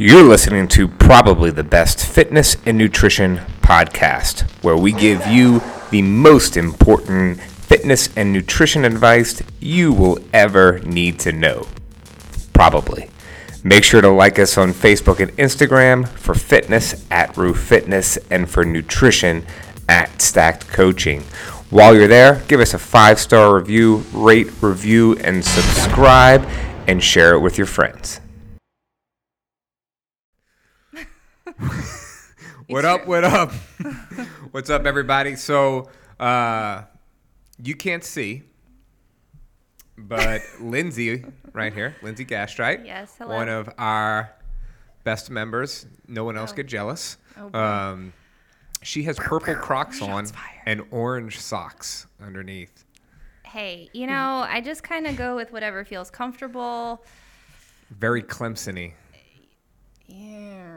You're listening to probably the best fitness and nutrition podcast, where we give you the most important fitness and nutrition advice you will ever need to know. Probably. Make sure to like us on Facebook and Instagram for fitness at Roof Fitness and for nutrition at Stacked Coaching. While you're there, give us a five star review, rate, review, and subscribe, and share it with your friends. what up? What up? What's up, everybody? So, uh, you can't see, but Lindsay, right here, Lindsay Gastrite, Yes, hello. one of our best members. No one else Oh. get jealous. Oh, um, she has purple Crocs on and orange socks underneath. Hey, you know, I just kind of go with whatever feels comfortable. Very Clemson-y. Yeah,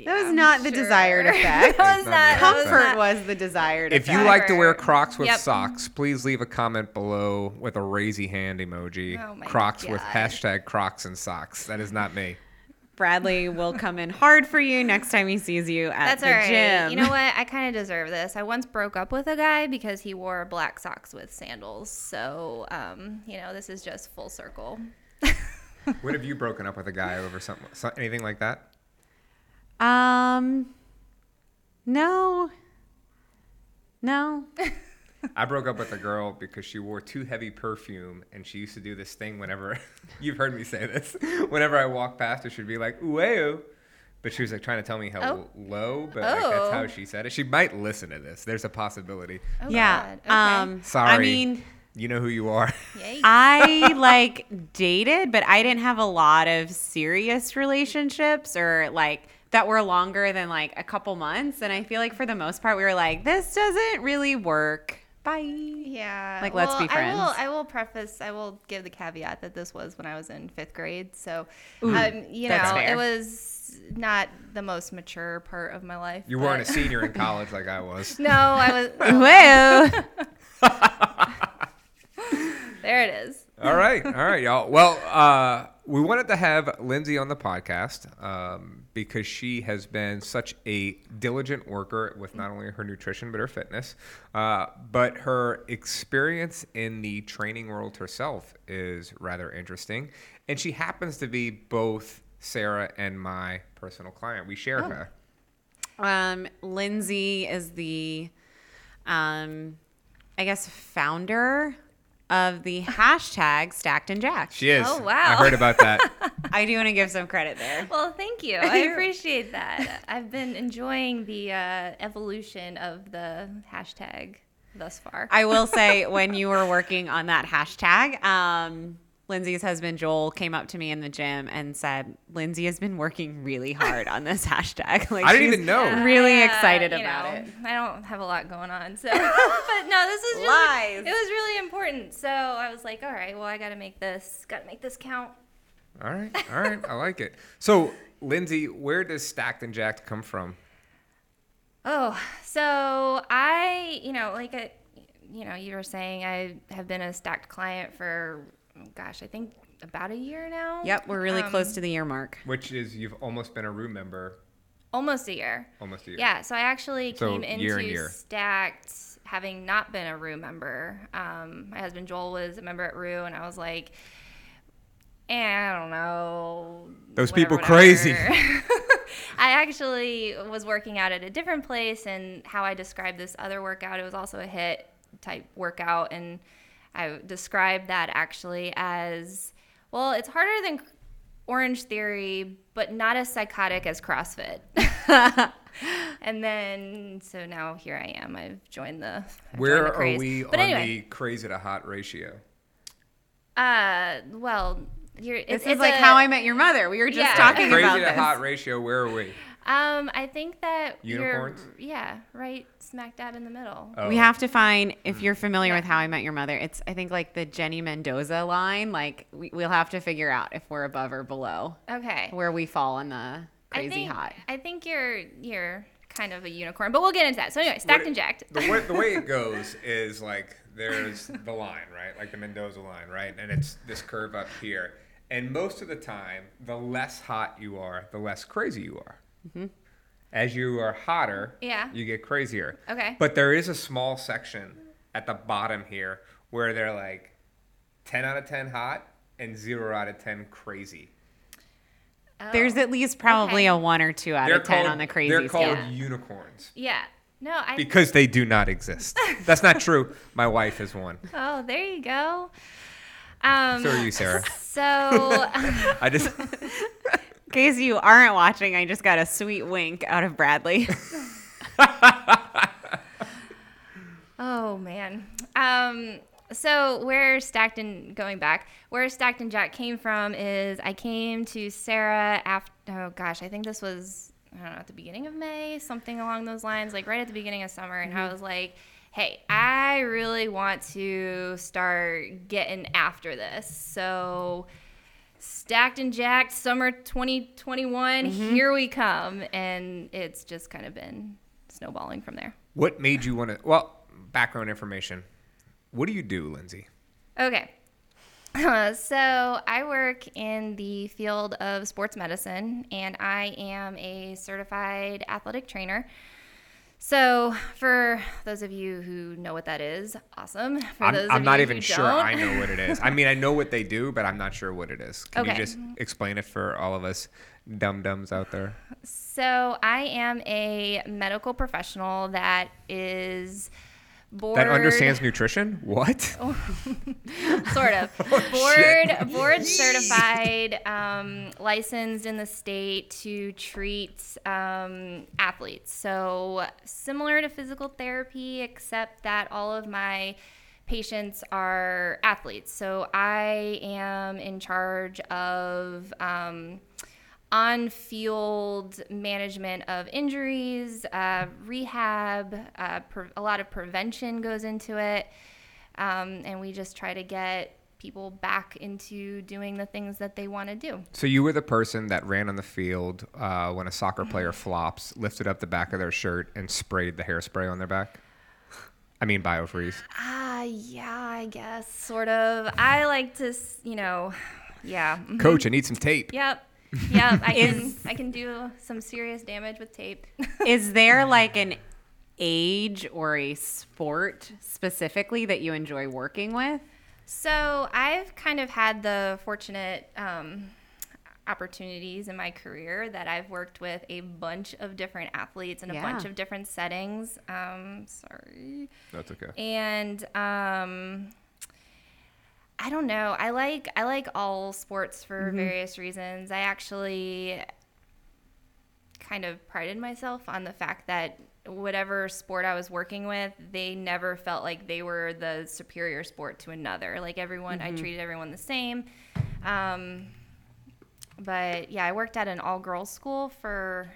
That was not the desired effect. that was not, that was Comfort not- was the desired effect. If you like to wear Crocs with Yep. socks, please leave a comment below with a raisy hand emoji. Oh my Crocs with hashtag Crocs and socks. That is not me. Bradley will come in hard for you next time he sees you at That's the all right. gym. You know what? I kind of deserve this. I once broke up with a guy because he wore black socks with sandals. So, um, you know, this is just full circle. What have you broken up with a guy over something, anything like that? Um, no, no. I broke up with a girl because she wore too heavy perfume, and she used to do this thing whenever you've heard me say this. Whenever I walk past her, she'd be like "ooh," but she was like trying to tell me how Oh. low, but like, that's how Oh. she said it. She might listen to this. There's a possibility. Oh, yeah. Okay. Um, Sorry. I mean, You know who you are. I like dated, but I didn't have a lot of serious relationships or like that were longer than like a couple months. And I feel like for the most part, we were like, this doesn't really work. Bye. Yeah. Like, let's be well, I will. I will preface, I will give the caveat that this was when I was in fifth grade. So, um, you know, fair. it was not the most mature part of my life. You weren't a senior in college like I was. No, I was. Well, there it is. All right, all right, y'all. Well, uh, we wanted to have Lindsay on the podcast um, because she has been such a diligent worker with not only her nutrition but her fitness, uh, but her experience in the training world herself is rather interesting, and she happens to be both Sarah and my personal client. We share her. um, Lindsay is the, um, I guess, founder of the hashtag Stacked and Jacked. She is. Oh, wow. I heard about that. I do want to give some credit there. Well, thank you. I appreciate that. I've been enjoying the uh, evolution of the hashtag thus far. I will say when you were working on that hashtag, um, Lindsay's husband Joel came up to me in the gym and said, "Lindsay has been working really hard on this hashtag. Like I didn't even know. Really Yeah, excited about know, it. I don't have a lot going on, so but no, this is really, Lies. it was really important. So I was like, all right, well, I got to make this, got to make this count. All right, all right, I like it. So, Lindsay, where does Stacked and Jacked come from? Oh, so I, you know, like I, you know, you were saying I have been a stacked client for, gosh, I think about a year now. Yep, we're really Um, close to the year mark. Which is you've almost been a room member Almost a year. almost a year. Yeah, so I actually So, came into year and year. Stacked having not been a Rue member. Um, my husband Joel was a member at Rue, and I was like, eh, I don't know. Those whatever, people crazy. I actually was working out at a different place, and how I described this other workout, it was also a HIIT type workout, and I describe that actually as well. It's harder than Orange Theory, but not as psychotic as CrossFit. and then, so now here I am. I've joined the. I've joined Where the are we But on anyway, the crazy to hot ratio? uh, well, you're. It's, This it's is like a- how I met your mother. We were just Yeah. talking Crazy about crazy to this. hot ratio, where are we? Um, I think that Unicorns? you're. Yeah, right, smack dab in the middle. Oh. We have to find if you're familiar Yeah. with How I Met Your Mother. It's I think like the Jenny Mendoza line. Like we, we'll have to figure out if we're above or below Okay. where we fall on the crazy I think, hot. I think you're you're kind of a unicorn, but we'll get into that. So anyway, stacked What- and jacked. The way, the way it goes is like there's the line, right? Like the Mendoza line, right? And it's this curve up here. And most of the time, the less hot you are, the less crazy you are. As you are hotter, Yeah. you get crazier. Okay. But there is a small section at the bottom here where they're like 10 out of 10 hot and 0 out of 10 crazy. There's at least probably Okay. a one or two out They're of ten called, on the crazy they're called scale. unicorns Yeah. No, I. because they do not exist. That's not true. My wife is one. oh, there you go. Um, So are you, Sarah. So, I just In case you aren't watching, I just got a sweet wink out of Bradley. oh man. Um, so where Stacked and going back, where Stacked and Jack came from is I came to Sarah after. Oh gosh, I think this was I don't know at the beginning of May, something along those lines, like right at the beginning of summer, and I was like. Hey, I really want to start getting after this. So, stacked and jacked summer 2021 mm-hmm. here we come and it's just kind of been snowballing from there What made you want to? Well, background information. What do you do, Lindsay? okay so i work in the field of sports medicine and i am a certified athletic trainer so for those of you who know what that is awesome for I'm, those I'm not even sure don't, I know what it is. I mean, I know what they do, but I'm not sure what it is. Can you just explain it for all of us dum dums out there? so i am a medical professional that is board That understands nutrition? What? Oh, sort of. Board board certified um, licensed in the state to treat um, athletes. So similar to physical therapy except that all of my patients are athletes. So i am in charge of um, on field management of injuries, uh, rehab, uh, pre- a lot of prevention goes into it. Um, and we just try to get people back into doing the things that they want to do. So you were the person that ran on the field uh, when a soccer player flops, lifted up the back of their shirt, and sprayed the hairspray on their back? I mean, biofreeze. Ah, yeah, I guess, sort of. I like to, you know, yeah. Coach, I need some tape. Yep. Yep, I can Is- I can do some serious damage with tape. Is there like an age or a sport specifically that you enjoy working with? So I've kind of had the fortunate um, opportunities in my career that I've worked with a bunch of different athletes in a Yeah. bunch of different settings. Um, sorry. That's okay. And um, I don't know. I like I like all sports for various reasons. I actually kind of prided myself on the fact that whatever sport I was working with, they never felt like they were the superior sport to another. Like everyone, I treated everyone the same. Um, but yeah, I worked at an all girls school for,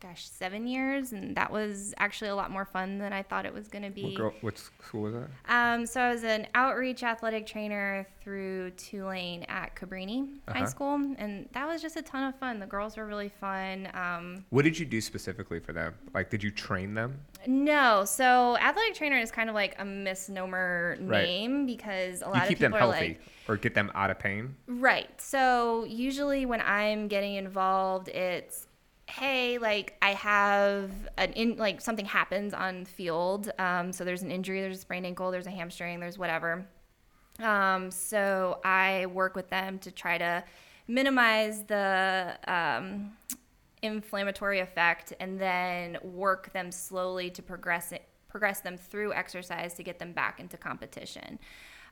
gosh, seven years, and that was actually a lot more fun than I thought it was going to be. What, girl, what school was that? Um, so I was an outreach athletic trainer through Tulane at Cabrini High Uh-huh. School, and that was just a ton of fun. The girls were really fun. Um, What did you do specifically for them? Like, did you train them? no, so athletic trainer is kind of like a misnomer Right. name because a You lot of people keep people them are healthy like, or get them out of pain? Right. So usually when I'm getting involved, it's hey, like I have an in like something happens on the field. Um, so there's an injury, there's a sprained ankle, there's a hamstring, there's whatever. Um, so I work with them to try to minimize the um, inflammatory effect and then work them slowly to progress it, progress them through exercise to get them back into competition.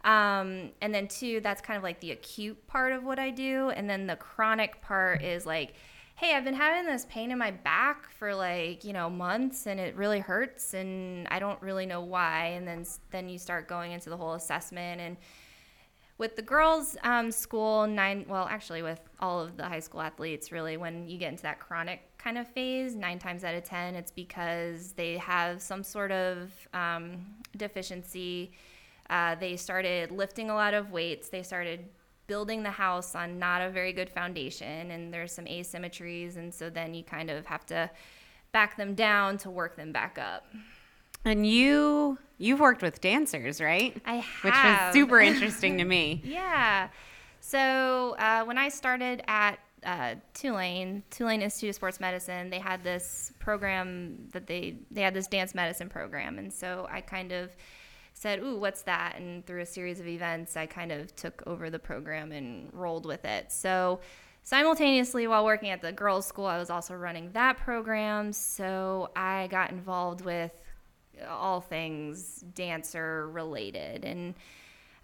Um, and then two, that's kind of like the acute part of what I do. And then the chronic part is like, hey, I've been having this pain in my back for like, you know, months and it really hurts and I don't really know why. And then, then you start going into the whole assessment. And with the girls um, school nine well actually with all of the high school athletes really when you get into that chronic kind of phase nine times out of ten it's because they have some sort of um, deficiency. Uh, they started lifting a lot of weights. They started building the house on not a very good foundation and there's some asymmetries and so then you kind of have to back them down to work them back up And you you've worked with dancers, right? i have. Which was super interesting to me. Yeah. So uh, when I started at uh, Tulane, Tulane Institute of Sports Medicine, they had this program that they they had this dance medicine program, and so I kind of said, "Ooh, what's that?" And through a series of events, I kind of took over the program and rolled with it. So simultaneously, while working at the girls' school, I was also running that program. So I got involved with all things dancer related, and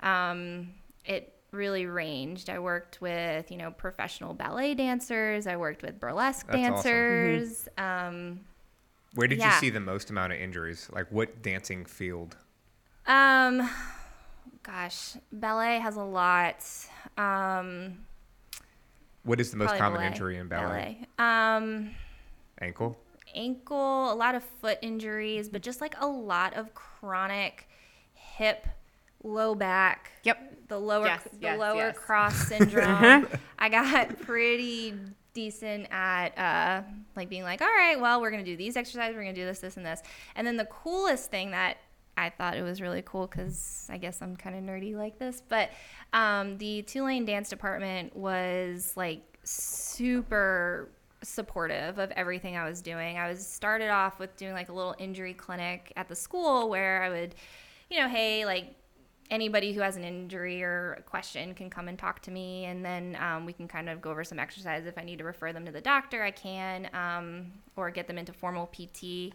um, it really ranged. I worked with, you know, professional ballet dancers. I worked with burlesque That's awesome. dancers. Um, Where did you see the most amount of injuries? Like what dancing field? Um, gosh, ballet has a lot. Um, What is the most common ballet. injury in ballet? Um, Ankle. ankle, a lot of foot injuries, but just like a lot of chronic hip, low back. Yep. The lower Yes, the yes, lower yes. cross syndrome. I got pretty decent at uh, like being like, all right, well, we're gonna do these exercises, we're gonna do this, this, and this. And then the coolest thing that I thought it was really cool because I guess I'm kind of nerdy like this, but um, the Tulane dance department was like super supportive of everything I was doing. I was started off with doing like a little injury clinic at the school where I would, you know, hey, like anybody who has an injury or a question can come and talk to me, and then um, we can kind of go over some exercise. If I need to refer them to the doctor, I can, um, or get them into formal PT.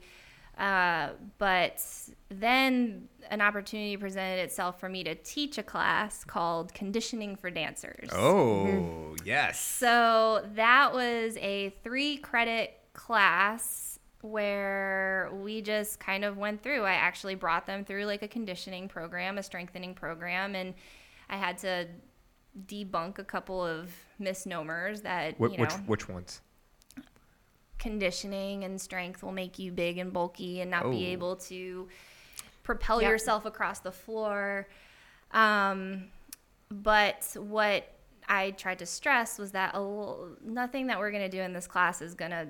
Uh, but then an opportunity presented itself for me to teach a class called Conditioning for Dancers. Oh, yes. So that was a three credit class where we just kind of went through. I actually brought them through like a conditioning program, a strengthening program, and I had to debunk a couple of misnomers that, Wh- you know, which which ones? Conditioning and strength will make you big and bulky and not be Oh. able to propel Yep. yourself across the floor. Um, but what I tried to stress was that a l- nothing that we're going to do in this class is going to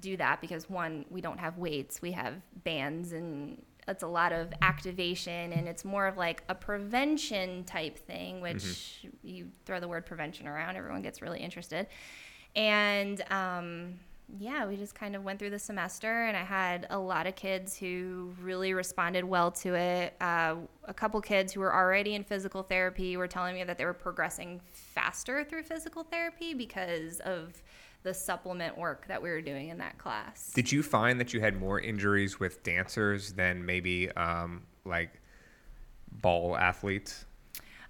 do that because one, we don't have weights, we have bands, and it's a lot of activation, and it's more of like a prevention type thing, which you throw the word prevention around, everyone gets really interested. And um, yeah, we just kind of went through the semester, and I had a lot of kids who really responded well to it. Uh, a couple kids who were already in physical therapy were telling me that they were progressing faster through physical therapy because of the supplement work that we were doing in that class. Did you find that you had more injuries with dancers than maybe um, like ball athletes?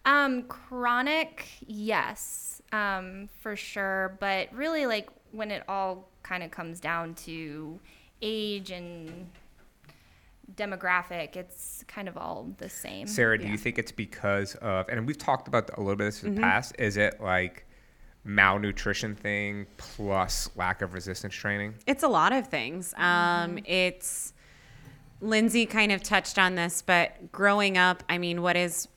Um, chronic, yes, um, for sure. But really, like when it all kind of comes down to age and demographic, it's kind of all the same. Sarah, do Yeah. you think it's because of, and we've talked about a little bit of this in Mm-hmm. the past, is it like malnutrition thing plus lack of resistance training? It's a lot of things. Um, it's Lindsay kind of touched on this, but growing up, I mean, what is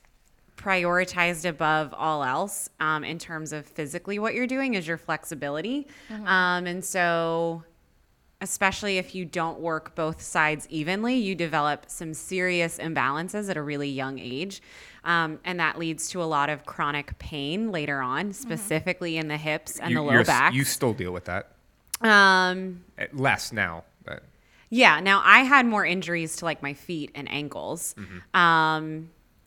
prioritized above all else um, in terms of physically what you're doing is your flexibility. Um, and so, especially if you don't work both sides evenly, you develop some serious imbalances at a really young age. Um, and that leads to a lot of chronic pain later on, specifically in the hips and you, the you're low back. You still deal with that. um, Eh, Less now. But yeah. Now I had more injuries to like my feet and ankles.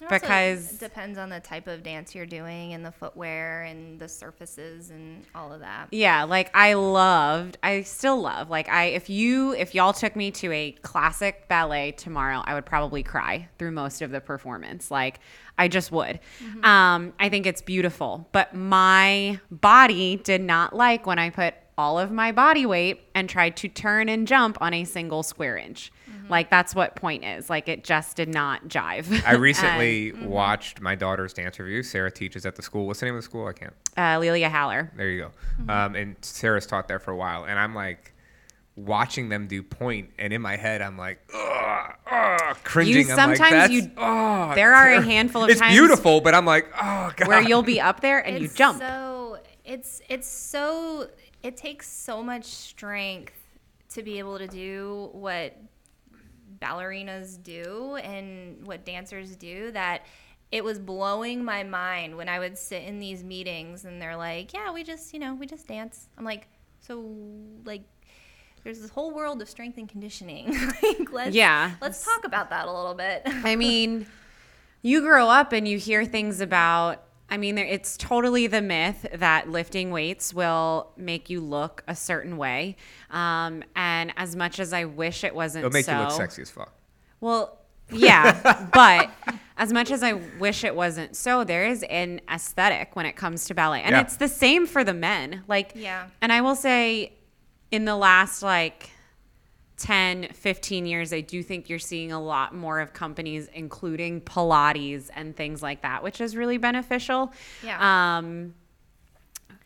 Um, It because depends on the type of dance you're doing and the footwear and the surfaces and all of that. yeah, like I loved, I still love, like I, if you, if y'all took me to a classic ballet tomorrow, I would probably cry through most of the performance. Like I just would. Um, I think it's beautiful, but my body did not like when I put all of my body weight and tried to turn and jump on a single square inch. Like that's what pointe is. Like it just did not jive. I recently mm-hmm. watched my daughter's dance review. Sarah teaches at the school. What's the name of the school? I can't. uh, Lelia Haller. There you go. Mm-hmm. Um, and Sarah's taught there for a while, and I'm like watching them do pointe, and in my head, I'm like, ugh, ugh, cringing. I'm like, sometimes That's, you- oh, there are a handful of it's times beautiful, but I'm like, oh god. where you'll be up there and you jump. So it's it's so it takes so much strength to be able to do what ballerinas do and what dancers do that it was blowing my mind when I would sit in these meetings and they're like, "Yeah, we just, you know, we just dance." I'm like, "So like there's this whole world of strength and conditioning. like let's Yeah. let's talk about that a little bit." I mean, you grow up and you hear things about. I mean, there- it's totally the myth that lifting weights will make you look a certain way. Um, and as much as I wish it wasn't It'll make so, you look sexy as fuck. Well, yeah, but as much as I wish it wasn't so, there is an aesthetic when it comes to ballet. And Yeah. it's the same for the men. Like, Yeah. And I will say, in the last like 10, 15 years, I do think you're seeing a lot more of companies including Pilates and things like that, which is really beneficial. Yeah. Um,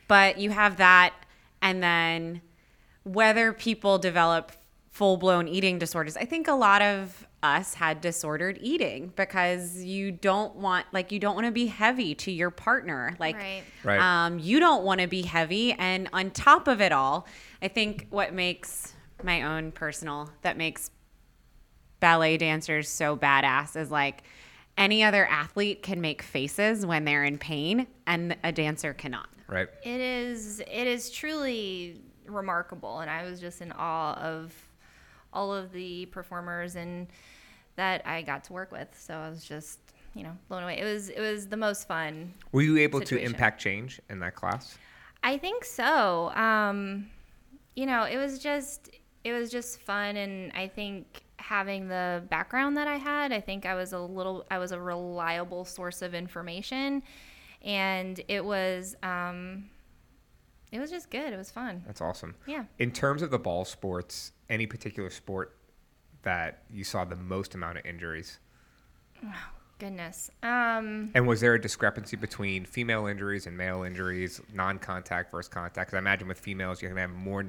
but you have that, and then whether people develop full blown eating disorders, I think a lot of us had disordered eating because you don't want like you don't want to be heavy to your partner like Right. Right. um, you don't want to be heavy and on top of it all i think what makes my own personal that makes ballet dancers so badass is like any other athlete can make faces when they're in pain and a dancer cannot Right. It is it is truly remarkable and I was just in awe of all of the performers and that I got to work with. So I was just, you know, blown away. It was it was the most fun. Were you able Situation. to impact change in that class? I think so. Um, you know, it was just it was just fun and I think having the background that I had, I think I was a little I was a reliable source of information and it was um it was just good. It was fun. That's awesome. Yeah. In terms of the ball sports, any particular sport that you saw the most amount of injuries? Oh, Goodness. Um, And was there a discrepancy between female injuries and male injuries, non-contact versus contact? Because I imagine with females you're going to have more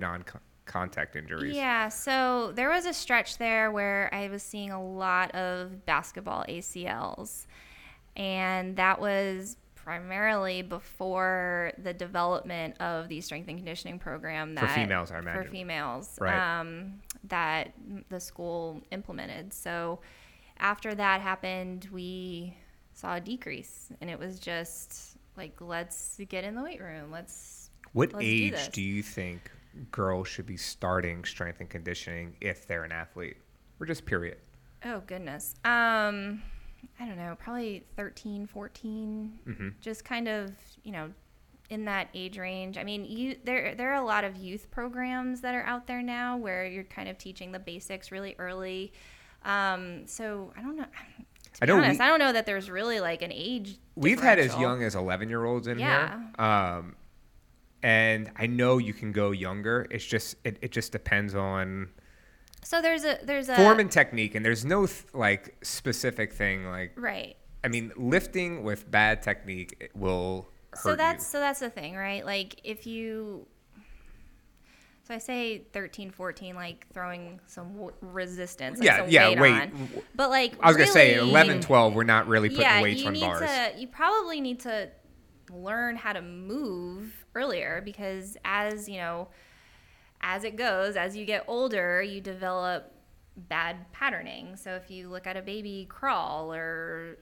non-contact injuries. yeah, so there was a stretch there where I was seeing a lot of basketball ACLs. And that was primarily before the development of the strength and conditioning program For females, I imagine. For females, Right. um, that the school implemented. So after that happened, we saw a decrease, and it was just like, let's get in the weight room. Let's What Let's do age this. do you think girls should be starting strength and conditioning if they're an athlete, or just period? Oh goodness. Um I don't know, probably 13, 14. Mm-hmm. Just kind of, you know, in that age range. I mean, you there there are a lot of youth programs that are out there now where you're kind of teaching the basics really early. Um so I don't know. To I be know honest, we- I don't know that there's really like an age We've had as young as 11 year olds in Yeah. here. Um, and I know you can go younger. It's just it, it just depends on So there's a there's a form and technique, and there's no th- like specific thing. Like right. I mean, lifting with bad technique it will hurt so that's you. so that's the thing right like if you so i say 13 14 like throwing some w- resistance like Yeah, some yeah, weight wait. on. but like I was gonna say really- 11, 12. We're not really putting yeah weights you on need bars. to you probably need to learn how to move earlier because as you know as it goes as you get older you develop bad patterning. So if you look at a baby crawl or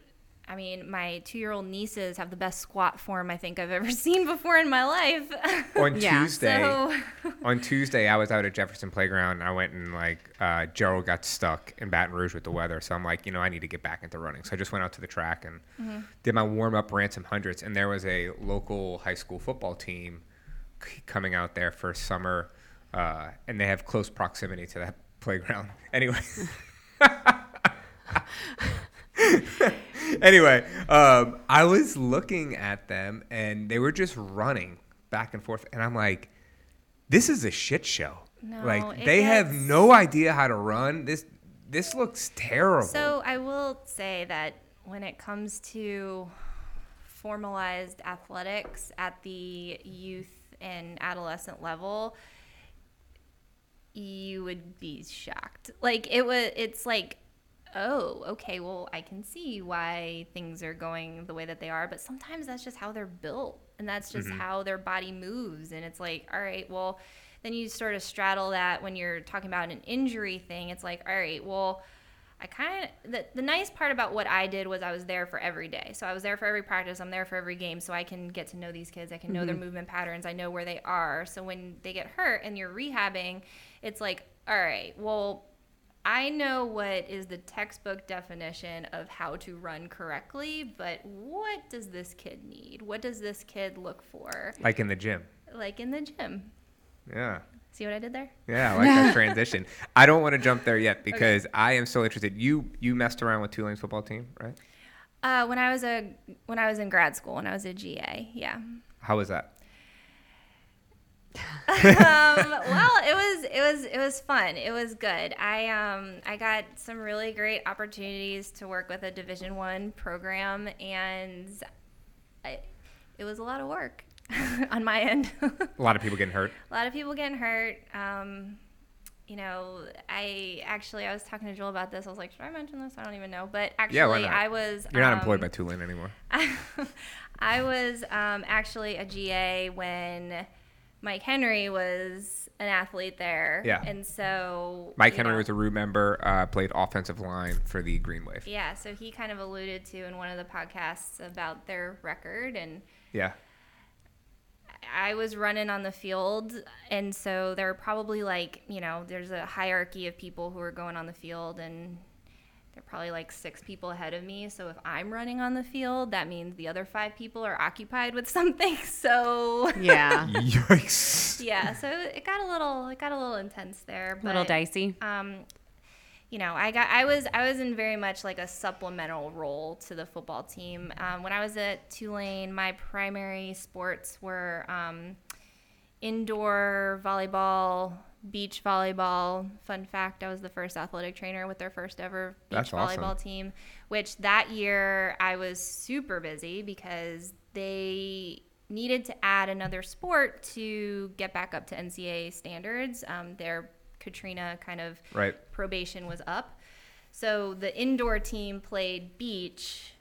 I mean, my two-year-old nieces have the best squat form I think I've ever seen before in my life. on Yeah, Tuesday, so on Tuesday, I was out at Jefferson Playground. And I went and like uh, Gerald got stuck in Baton Rouge with the weather, so I'm like, you know, I need to get back into running. So I just went out to the track and Mm-hmm. did my warm up, ran some hundreds, and there was a local high school football team coming out there for summer, uh, and they have close proximity to that playground. Anyway. anyway, um, I was looking at them and they were just running back and forth, and I'm like, this is a shit show. No, like they have no idea how to run. This this looks terrible. So I will say that when it comes to formalized athletics at the youth and adolescent level, you would be shocked. Like it was it's like oh, okay, well, I can see why things are going the way that they are, but sometimes that's just how they're built and that's just mm-hmm. how their body moves and it's like, all right, well, then you sort of straddle that when you're talking about an injury thing. It's like, all right, well, I kind of the, the nice part about what I did was I was there for every day. So I was there for every practice. I'm there for every game, so I can get to know these kids. I can know their mm-hmm. movement patterns. I know where they are. So when they get hurt and you're rehabbing, it's like, all right, well, I know what is the textbook definition of how to run correctly, but what does this kid need? What does this kid look for? Like in the gym. Like in the gym. Yeah. See what I did there? Yeah, I like that transition. I don't want to jump there yet because I am so interested. You you messed around with Tulane's football team, right? Uh, when I was a when I was in grad school, when I was a GA, yeah. How was that? Um, well, it was it was it was fun. It was good. I um I got some really great opportunities to work with a Division One program, and I, it was a lot of work on my end. A lot of people getting hurt. a lot of people getting hurt. Um, you know, I actually I was talking to Joel about this. I was like, should I mention this? I don't even know. But actually, Yeah. I was. You're not um, employed by Tulane anymore. I was um, actually a GA when Mike Henry was an athlete there. Yeah. And so Mike Henry know, was a Rue member, uh, played offensive line for the Green Wave. Yeah, so he kind of alluded to in one of the podcasts about their record and Yeah. I was running on the field, and so there were probably like, you know, there's a hierarchy of people who are going on the field, and they're probably like six people ahead of me. So if I'm running on the field, that means the other five people are occupied with something. So Yeah. Yikes. yeah, so it got a little, it got a little intense there. A little dicey. Um, you know, I got, I was, I was in very much like a supplemental role to the football team. Um, when I was at Tulane, my primary sports were um, indoor volleyball, beach volleyball. Fun fact: I was the first athletic trainer with their first ever beach That's awesome. volleyball team. Which that year I was super busy because they needed to add another sport to get back up to NCAA standards. Um, their Katrina kind of Right. probation was up. So the indoor team played beach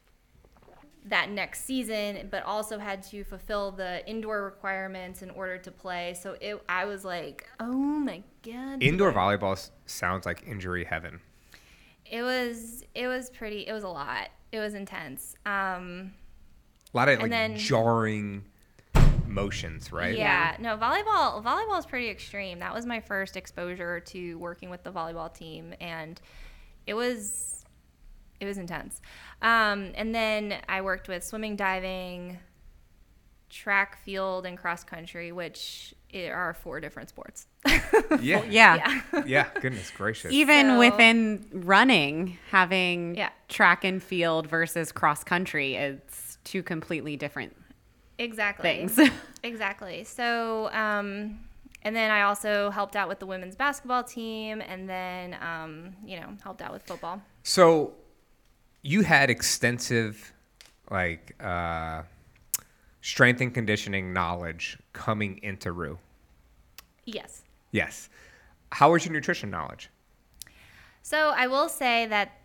that next season, but also had to fulfill the indoor requirements in order to play. So it, I was like, oh my god. Indoor volleyball sounds like injury heaven. It was it was pretty. It was a lot. It was intense. Um, A lot of like then- jarring motions, right? Yeah, no, volleyball volleyball is pretty extreme. That was my first exposure to working with the volleyball team and it was it was intense. Um, and then I worked with swimming, diving, track, field, and cross country, which are four different sports. Yeah. Yeah. yeah. Yeah. Goodness gracious. Even So- within running, having Yeah. track and field versus cross country, it's two completely different Exactly. things. Exactly. So, um, and then I also helped out with the women's basketball team, and then um, you know helped out with football. So you had extensive like uh, strength and conditioning knowledge coming into Rue. Yes. Yes. How was your nutrition knowledge? So I will say that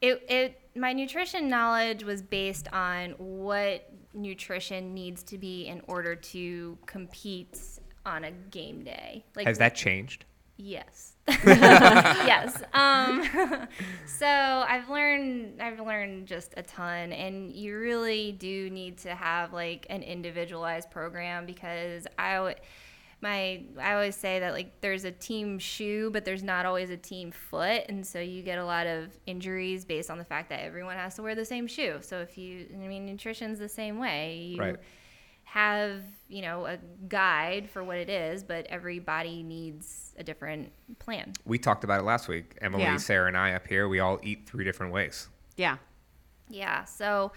it it my nutrition knowledge was based on what nutrition needs to be in order to compete on a game day. Like Has that changed? Yes. yes. Um, so I've learned I've learned just a ton and you really do need to have like an individualized program because I w- my I always say that like there's a team shoe but there's not always a team foot and so you get a lot of injuries based on the fact that everyone has to wear the same shoe. So if you I mean nutrition's the same way. You Right. Have you know a guide for what it is but everybody needs a different plan We talked about it last week. Emily, Yeah. Sarah, and I up here, we all eat three different ways. yeah. yeah so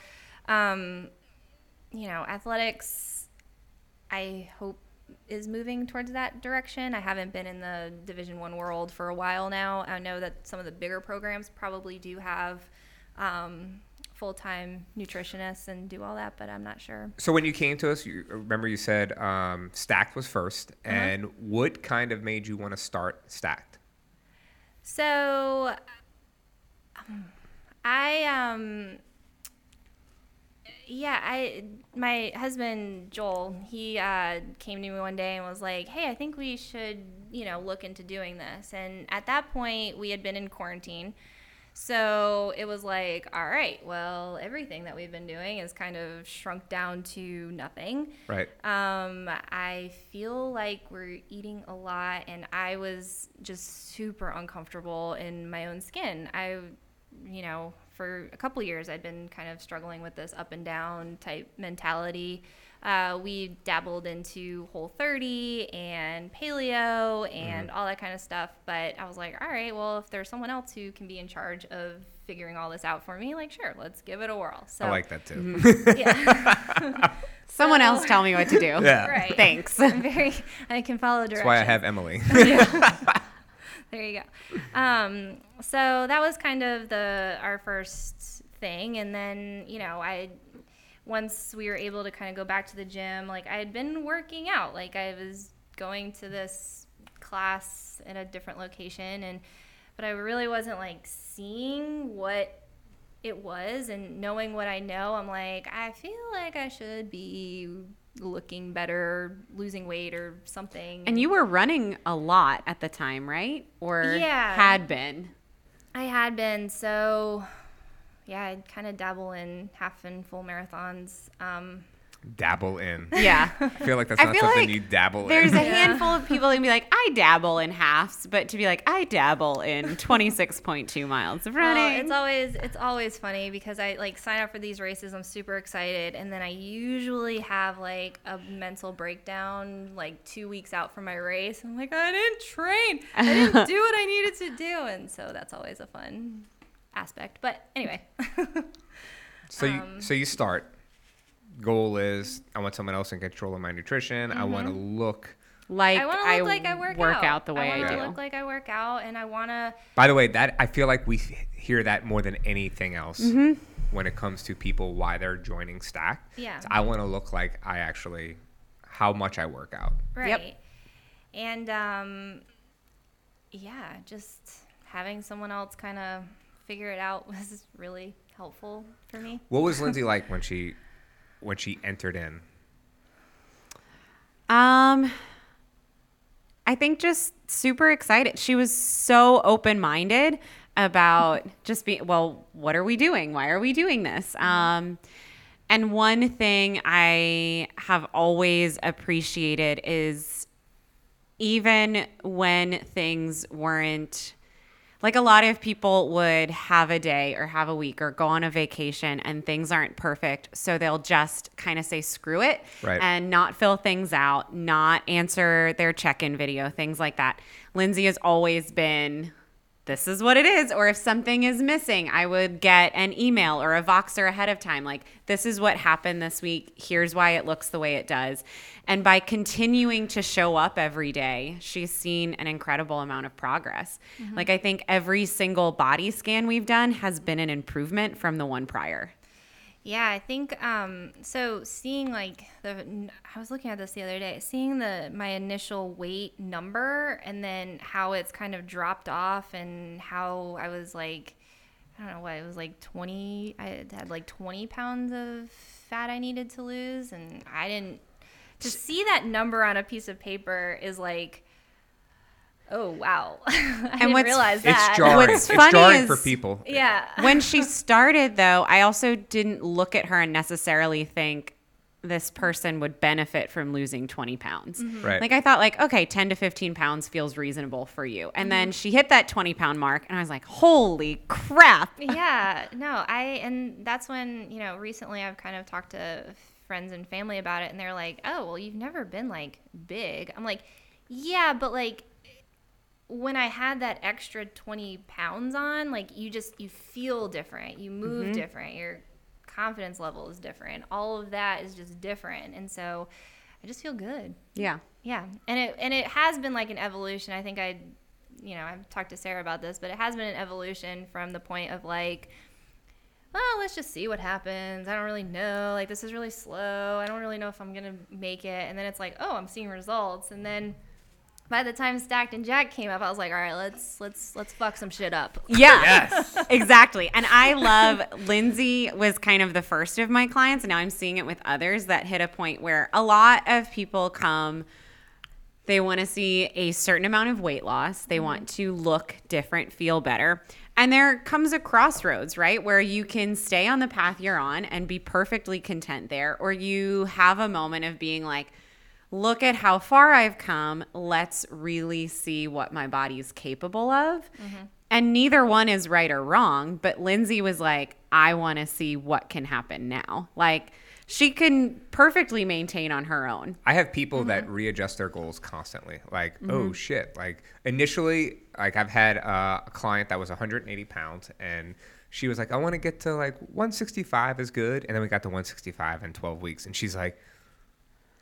um you know athletics i hope is moving towards that direction i haven't been in the division one world for a while now i know that some of the bigger programs probably do have um, full-time nutritionists and do all that but i'm not sure So when you came to us, you remember you said um, stacked was 1st Uh-huh. and what kind of made you want to start stacked? So um, I um yeah, I my husband Joel, he uh, came to me one day and was like, "Hey, I think we should, you know, look into doing this." And at that point, we had been in quarantine, so it was like, "All right, well, everything that we've been doing is kind of shrunk down to nothing." Right. Um, I feel like we're eating a lot, and I was just super uncomfortable in my own skin. I, you know, for a couple years, I'd been kind of struggling with this up and down type mentality. Uh, we dabbled into Whole 30 and paleo and all that kind of stuff. But I was like, all right, well, if there's someone else who can be in charge of figuring all this out for me, like, sure, let's give it a whirl. So, I like that too. yeah. Someone So- else tell me what to do. Yeah. right. Thanks. I'm very, I can follow directions. That's why I have Emily. There you go. Um, so that was kind of the our first thing, and then you know I once we were able to kind of go back to the gym, like I had been working out, like I was going to this class in a different location, and but I really wasn't like seeing what it was and knowing what I know, I'm like, I feel like I should be looking better, losing weight or something. And you were running a lot at the time, right? Or Yeah. had been. I had been so yeah, I'd kind of dabble in half and full marathons. Um, dabble in. Yeah. I feel like that's I not something like you dabble There's in. There's a handful of people who can be like, I dabble in halves, but to be like, I dabble in 26.2 miles of running. well, it's always it's always funny because I like sign up for these races. I'm super excited, and then I usually have like a mental breakdown like two weeks out from my race. I'm like, I didn't train. I didn't do what I needed to do, and so that's always a fun aspect. But anyway, So you Um, so you start. Goal is I want someone else in control of my nutrition. I want to Mm-hmm. look. like I want to look like I work, out. the way I, I want do. to look like I work out, and I want to. By the way, that I feel like we hear that more than anything else Mm-hmm. when it comes to people why they're joining Stack. Yeah. I want to look like I actually how much I work out. Right. And um, yeah, just having someone else kind of figure it out was really helpful for me. What was Lindsay like when she when she entered in? Um, I think just super excited. She was so open minded about just being, well, what are we doing? Why are we doing this? Um, and one thing I have always appreciated is even when things weren't like a lot of people would have a day or have a week or go on a vacation and things aren't perfect so they'll just kind of say screw it Right. and not fill things out not answer their check-in video things like that lindsay has always been this is what it is or if something is missing i would get an email or a voxer ahead of time like this is what happened this week here's why it looks the way it does. And by continuing to show up every day she's seen an incredible amount of progress. Mm-hmm. Like i think every single body scan we've done has been an improvement from the one prior Yeah, I think um, so. Seeing like the, I was looking at this the other day. Seeing the my initial weight number and then how it's kind of dropped off and how I was like, I don't know what it was like twenty. I had like twenty pounds of fat I needed to lose, and I didn't. To see that number on a piece of paper is like, oh wow, I didn't what's- realize It's jarring. What's it's funny jarring for people. Yeah. when she started though i also didn't look at her and necessarily think this person would benefit from losing 20 pounds. Mm-hmm. Right. like i thought like okay 10 to 15 pounds feels reasonable for you. And then mm-hmm. she hit that 20 pound mark and i was like holy crap. Yeah. No i and that's when you know recently i've kind of talked to friends and family about it and they're like oh well you've never been like big. I'm like yeah but like when i had that extra 20 pounds on like you just you feel different you move mm-hmm. different your confidence level is different all of that is just different and so i just feel good yeah yeah, and it and it has been like an evolution. I think I, you know, I've talked to Sarah about this, but it has been an evolution from the point of like, well, let's just see what happens. I don't really know. Like this is really slow. I don't really know if I'm gonna make it. And then it's like, oh, I'm seeing results. And then by the time Stacked and Jack came up, I was like, all right, let's let's let's fuck some shit up. Yeah. Yes. exactly. And I love Lindsay was kind of the first of my clients. And now I'm seeing it with others that hit a point where a lot of people come, they want to see a certain amount of weight loss, they want mm-hmm. to look different, feel better. And there comes a crossroads, right? Where you can stay on the path you're on and be perfectly content there, or you have a moment of being like, look at how far I've come. Let's really see what my body's capable of. Mm-hmm. And neither one is right or wrong, but Lindsay was like, I want to see what can happen now. Like, she can perfectly maintain on her own. I have people that mm-hmm. readjust their goals constantly. Like, mm-hmm. oh shit! Like initially, like I've had uh, a client that was 180 pounds, and she was like, I want to get to like 165 is good, and then we got to 165 in 12 weeks, and she's like,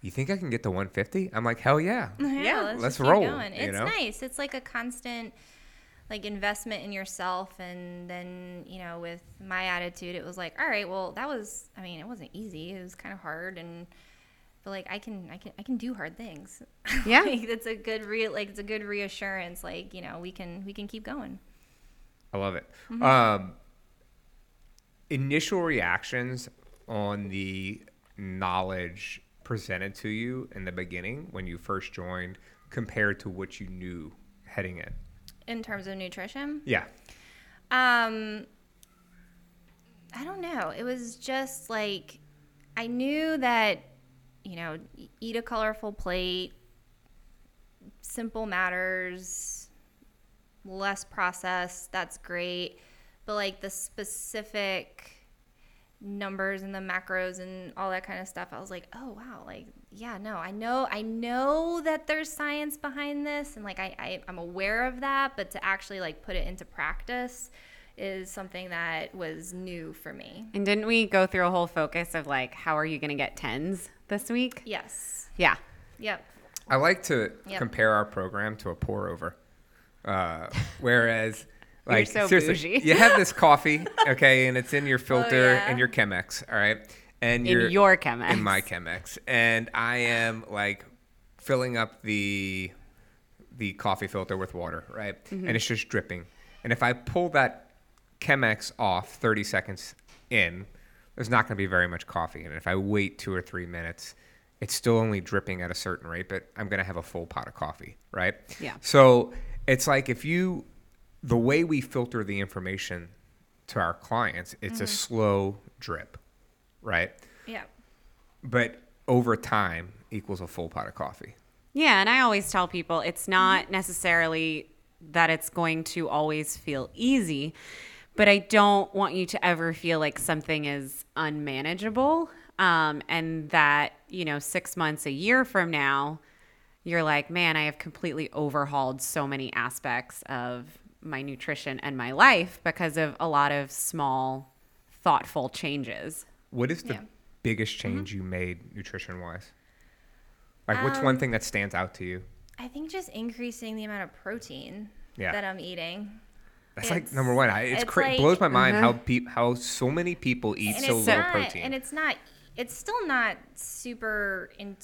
You think I can get to 150? I'm like, Hell yeah! Yeah, let's just keep roll, Going. you It's know? nice. It's like a constant like investment in yourself and then, you know, with my attitude it was like, all right, well, that was I mean, it wasn't easy. It was kind of hard and but like I can I can I can do hard things. Yeah. like, it's a good re like it's a good reassurance like, you know, we can we can keep going. I love it. Mm-hmm. Um, initial reactions on the knowledge presented to you in the beginning when you first joined compared to what you knew heading in. In terms of nutrition, Yeah. Um, I don't know. It was just like I knew that you know, eat a colorful plate, simple matters, less processed. That's great, but like the specific numbers and the macros and all that kind of stuff i was like oh wow like yeah no i know i know that there's science behind this and like I, I i'm aware of that but to actually like put it into practice is something that was new for me And didn't we go through a whole focus of like, how are you going to get tens this week? yes Yeah. yep I like to Yep. compare our program to a pour over. Uh, whereas, like, so seriously, bougie. you have this coffee, okay, and it's in your filter Oh, yeah. and your Chemex, all right? And In you're, your Chemex. In my Chemex. And I am, like, filling up the the coffee filter with water, right? Mm-hmm. And it's just dripping. And if I pull that Chemex off 30 seconds in, there's not going to be very much coffee. And if I wait two or three minutes, it's still only dripping at a certain rate, but I'm going to have a full pot of coffee, right? Yeah. So it's like if you, the way we filter the information to our clients, it's a slow drip, right? Mm-hmm. But over time equals a full pot of coffee. Yeah, and I always tell people it's not necessarily that it's going to always feel easy, but I don't want you to ever feel like something is unmanageable. Um, and that, you know, six months, a year from now, you're like, man, I have completely overhauled so many aspects of my nutrition and my life because of a lot of small, thoughtful changes. What is the Yeah. biggest mm-hmm. change you made nutrition wise? Like, what's um, one thing that stands out to you? i think just increasing the amount of protein Yeah. that i'm eating That's like number one. I, it's, it's cra- like- blows my mind how mm-hmm. peop- how so many people eat and so it's little not, protein. and it's not it's still not super in-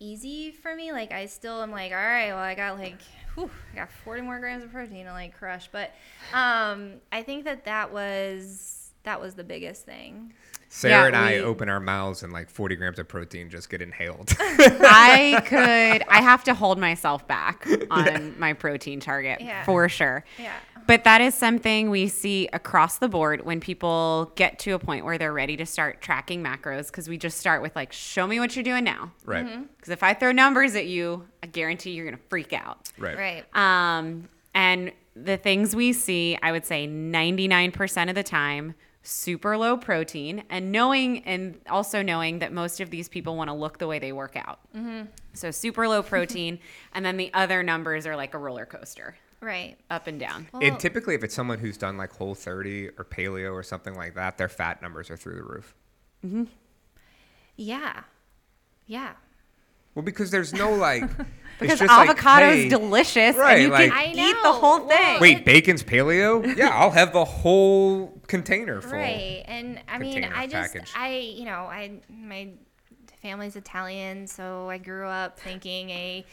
easy for me like i still am like all right well i got like whew, i got 40 more grams of protein to like crush. But um i think that that was that was the biggest thing Sarah Yeah, and I we- open our mouths and like 40 grams of protein just get inhaled. I could, I have to hold myself back on my protein target Yeah. for sure. Yeah. But that is something we see across the board when people get to a point where they're ready to start tracking macros because we just start with like, show me what you're doing now. right. Because if I throw numbers at you, I guarantee you're going to freak out. Right. right Um, and the things we see, I would say 99% of the time, super low protein, and knowing, and also knowing that most of these people want to look the way they work out. So super low protein, and then the other numbers are like a roller coaster, right up and down. well, And typically, if it's someone who's done like Whole 30 or Paleo or something like that, their fat numbers are through the roof. Mhm. yeah yeah Well, because there's no like. Because it's just like, avocado is hey, delicious, Right, and you like- can I eat the whole thing. Wait, bacon's paleo? Yeah, I'll have the whole container full. Right. And I mean, I just, package. I, you know, I, my family's Italian, so I grew up thinking a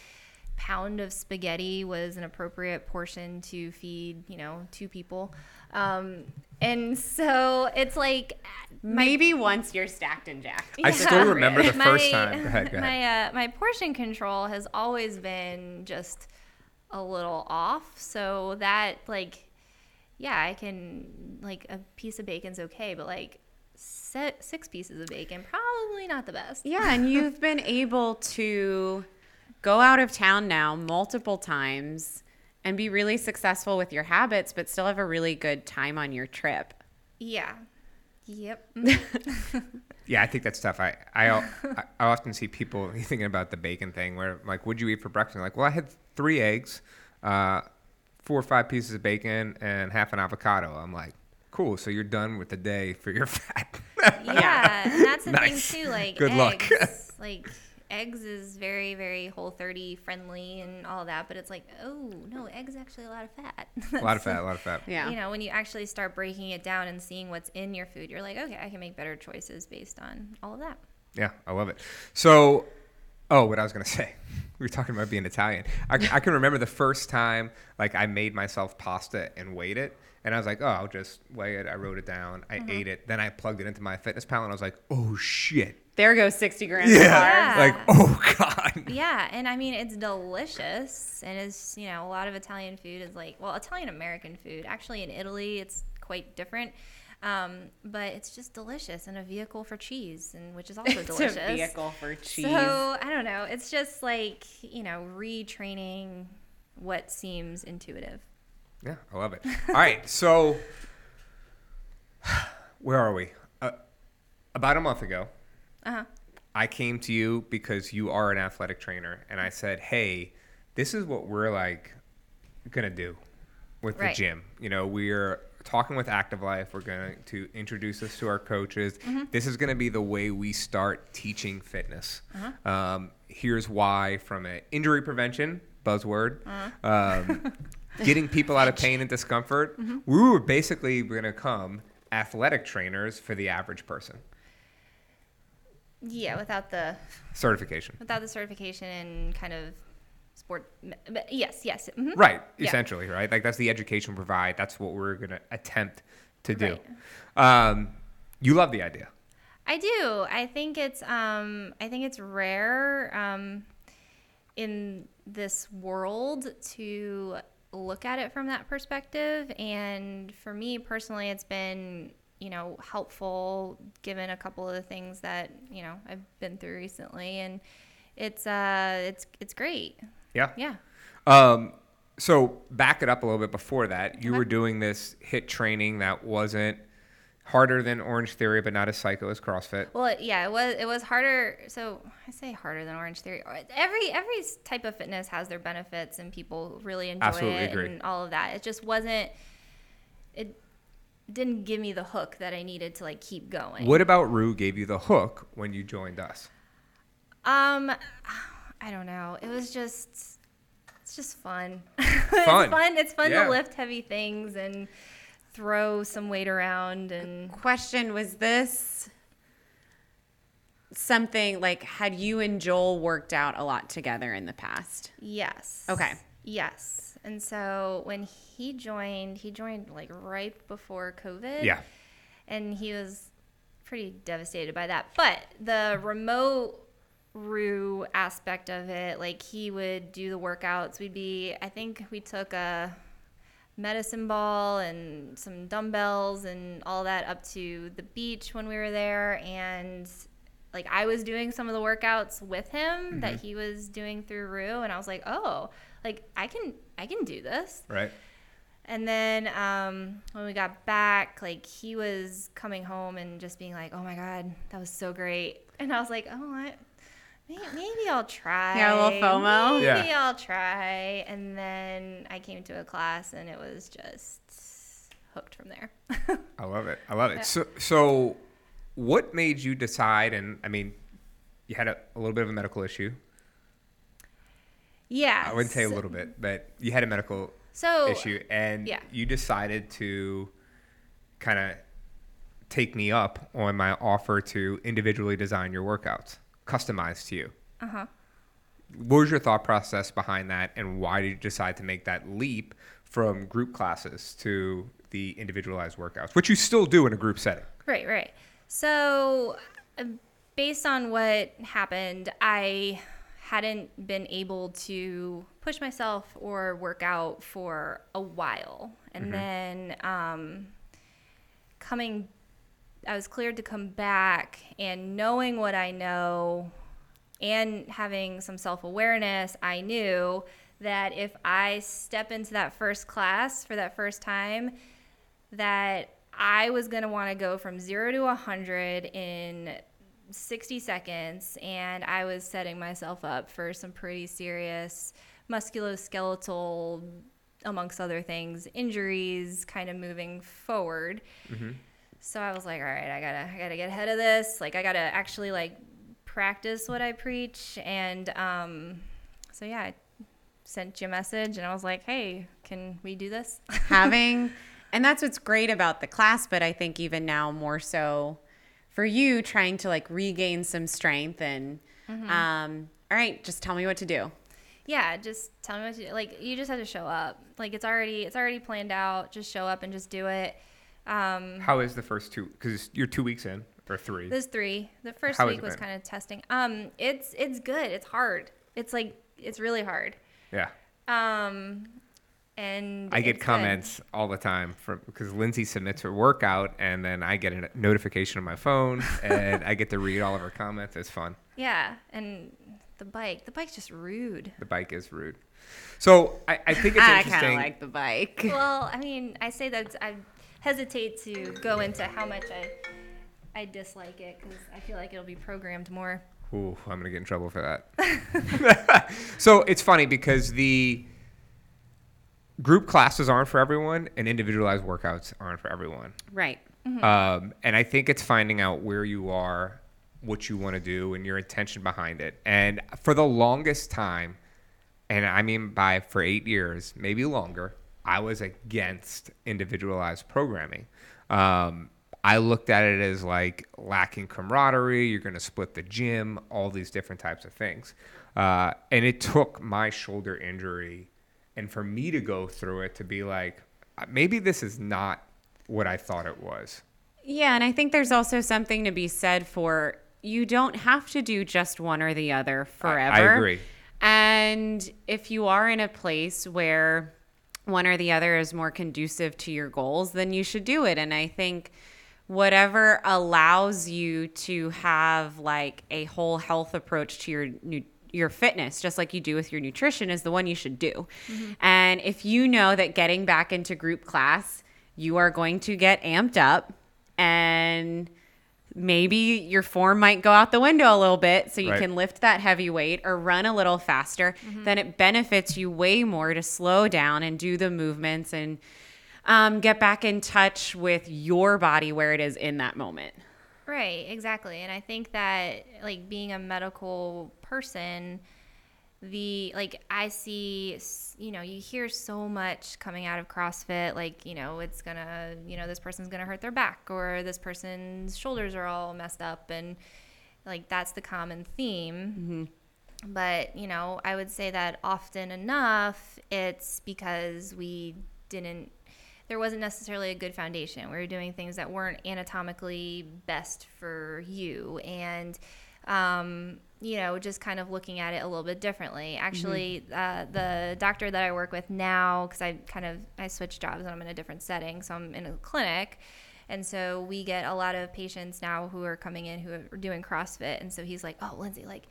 pound of spaghetti was an appropriate portion to feed, you know, two people. Um, and so it's like Maybe once you're stacked and jacked. I still remember the first my, time. Go ahead, go ahead. My uh, my portion control has always been just a little off. So that like, yeah, I can like a piece of bacon's okay, but like set six pieces of bacon probably not the best. Yeah, and you've been able to go out of town now multiple times and be really successful with your habits, but still have a really good time on your trip. Yeah. Yep. Yeah, I think that's tough. I I, I I often see people thinking about the bacon thing, where like, what'd you eat for breakfast? I'm like, well, I had three eggs, uh, four or five pieces of bacon, and half an avocado. I'm like, cool. So you're done with the day for your fat. yeah, and that's the Nice. thing too. Like Good luck. eggs, like eggs is very, very whole 30 friendly and all that, but it's like, oh no, eggs actually a lot of fat. a lot of fat, a lot of fat. Yeah. You know, when you actually start breaking it down and seeing what's in your food, you're like, okay, I can make better choices based on all of that. Yeah, I love it. So, oh, what I was gonna say, we were talking about being Italian. I, I can remember the first time like I made myself pasta and weighed it, and I was like, oh, I'll just weigh it. I wrote it down. I mm-hmm. ate it. Then I plugged it into MyFitnessPal, and I was like, oh shit. There goes 60 grams Yeah. of Yeah. Like, oh god. Yeah, and I mean it's delicious, and it's you know a lot of Italian food is like well Italian American food. Actually, in Italy, it's quite different, um, but it's just delicious and a vehicle for cheese, and which is also It's delicious. a vehicle for cheese. So I don't know. It's just like you know retraining what seems intuitive. Yeah, I love it. All right, so where are we? Uh, about a month ago, Uh huh. I came to you because you are an athletic trainer, and I said, "Hey, this is what we're like gonna do with the gym. You know, we're talking with Active Life. We're going to introduce this to our coaches. This is going to be the way we start teaching fitness. Um, here's why: from an injury prevention buzzword, um, getting people out of pain and discomfort. We were basically going to come athletic trainers for the average person. Yeah, without the Certification. without the certification and kind of sport. Yes, yes. mhm. Right, Yeah. essentially, right? Like that's the education we provide. That's what we're gonna attempt to do. Right. Um, you love the idea. I do. I think it's um I think it's rare um in this world to look at it from that perspective and for me personally it's been you know helpful given a couple of the things that you know I've been through recently and it's uh it's it's great. Yeah. Yeah. Um, so back it up a little bit before that. You Okay. were doing this HIIT training that wasn't harder than Orange Theory, but not as psycho as CrossFit. Well, yeah, it was it was harder. So I say harder than Orange Theory. Every every type of fitness has their benefits, and people really enjoy Absolutely it agree. and all of that. It just wasn't. It didn't give me the hook that I needed to like keep going. What about Rue gave you the hook when you joined us? Um, I don't know. It was just. It's just fun. Fun. it's fun. It's fun Yeah. to lift heavy things and throw some weight around and Question Was this something like, had you and Joel worked out a lot together in the past? Yes. Okay. Yes. And so when he joined, he joined like right before COVID. Yeah. And he was pretty devastated by that. But the remote Rue aspect of it, like he would do the workouts. We'd be, I think we took a medicine ball and some dumbbells and all that up to the beach when we were there. And like I was doing some of the workouts with him that he was doing through Rue. And I was like, oh, like I can, I can do this. Right. And then um, when we got back, like he was coming home and just being like, "Oh my god, that was so great!" And I was like, "Oh, I, maybe, maybe I'll try." Yeah, a little FOMO? Maybe Yeah. I'll try. And then I came to a class and it was just hooked from there. I love it. I love it. So, so what made you decide? And I mean, you had a, a little bit of a medical issue. yeah, I wouldn't say a little bit, but you had a medical So issue, and yeah. you decided to kind of take me up on my offer to individually design your workouts, customized to you. Uh huh. what was your thought process behind that, and why did you decide to make that leap from group classes to the individualized workouts, which you still do in a group setting? Right, right. So, uh, based on what happened, I hadn't been able to push myself or work out for a while. And then um, coming, I was cleared to come back and knowing what I know and having some self awareness, I knew that if I step into that first class for that first time, that I was going to want to go from zero to 100 in 60 seconds. And I was setting myself up for some pretty serious musculoskeletal, amongst other things, injuries kind of moving forward. Mm-hmm. So I was like, all right, I gotta, I gotta get ahead of this. Like, I gotta actually like practice what I preach. And um, so yeah, I sent you a message, and I was like, hey, can we do this? having and that's what's great about the class but i think even now more so for you trying to like regain some strength and um all right just tell me what to do yeah, just tell me what to do. Like, you just have to show up. Like, it's already, it's already planned out. Just show up and just do it. Um, How is the first two? Because you're two weeks in or three. There's three. The first How week was kind of testing. Um, it's it's good. It's hard. It's like it's really hard. yeah. Um, and I get it's good. comments all the time from because Lindsay submits her workout and then I get a notification on my phone and I get to read all of her comments. It's fun. Yeah, and the bike. The bike's just rude. The bike is rude. So I, I think it's i kind of like the bike Well, I mean, I say that I hesitate to go into how much I I dislike it because I feel like it'll be programmed more. Ooh, I'm gonna get in trouble for that. so it's funny because the group classes aren't for everyone, and individualized workouts aren't for everyone. right Um, and I think it's finding out where you are, what you want to do, and your intention behind it. And for the longest time, and I mean by for eight years, maybe longer, I was against individualized programming. Um, I looked at it as like lacking camaraderie. You're going to split the gym, all these different types of things. Uh, and it took my shoulder injury and for me to go through it to be like, "Uh, maybe this is not what I thought it was. Yeah, and I think there's also something to be said for you don't have to do just one or the other forever. I agree. And if you are in a place where one or the other is more conducive to your goals, then you should do it. And I think whatever allows you to have like a whole health approach to your nu- your fitness just like you do with your nutrition is the one you should do. Mm-hmm. And if you know that getting back into group class, you are going to get amped up and maybe your form might go out the window a little bit so you Right. can lift that heavy weight or run a little faster, then it benefits you way more to slow down and do the movements and um, get back in touch with your body where it is in that moment. Right, exactly. And I think that like being a medical person, the like I see, you know, you hear so much coming out of CrossFit, like you know, it's gonna, you know, this person's gonna hurt their back or this person's shoulders are all messed up, and like that's the common theme. But you know, I would say that often enough, it's because we didn't there wasn't necessarily a good foundation. We were doing things that weren't anatomically best for you, and um, you know, just kind of looking at it a little bit differently. Actually, uh, the doctor that I work with now, because I kind of I switched jobs and I'm in a different setting, so I'm in a clinic. And so we get a lot of patients now who are coming in who are doing CrossFit. And so he's like, "Oh, Lindsay, like,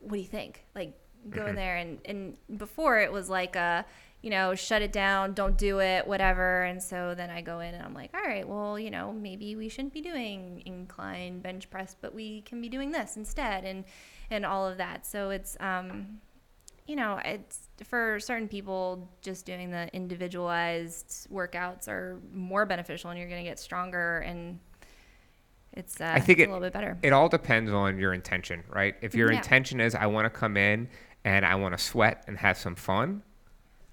what do you think? Like, go in there." And and before it was like a, you know, shut it down, don't do it, whatever. And so then I go in and I'm like, "All right, well, you know, maybe we shouldn't be doing incline bench press, but we can be doing this instead." And and all of that. So it's um you know, it's for certain people, just doing the individualized workouts are more beneficial, and you're going to get stronger, and it's uh, I think a it, little bit better. It all depends on your intention, right? If your Yeah. intention is I want to come in and I want to sweat and have some fun,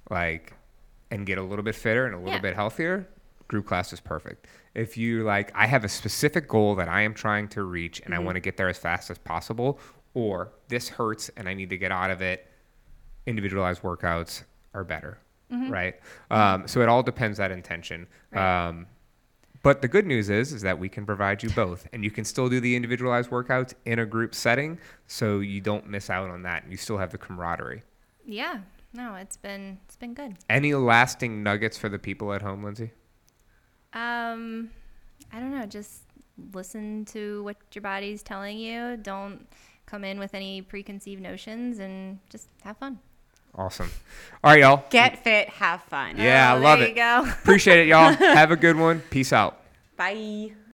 like, and get a little bit fitter and a little Yeah. bit healthier, group class is perfect. If you like, I have a specific goal that I am trying to reach and I want to get there as fast as possible, or this hurts and I need to get out of it, individualized workouts are better, right? Um, so it all depends that intention. Right. Um, but the good news is, is that we can provide you both, and you can still do the individualized workouts in a group setting, so you don't miss out on that, and you still have the camaraderie. Yeah. No, it's been it's been good. Any lasting nuggets for the people at home, Lindsay? Um, I don't know. Just listen to what your body's telling you. Don't come in with any preconceived notions, and just have fun. Awesome. All right, y'all. Get fit, have fun. Yeah, I Oh, love there it. you go. Appreciate it, y'all. Have a good one. Peace out. Bye.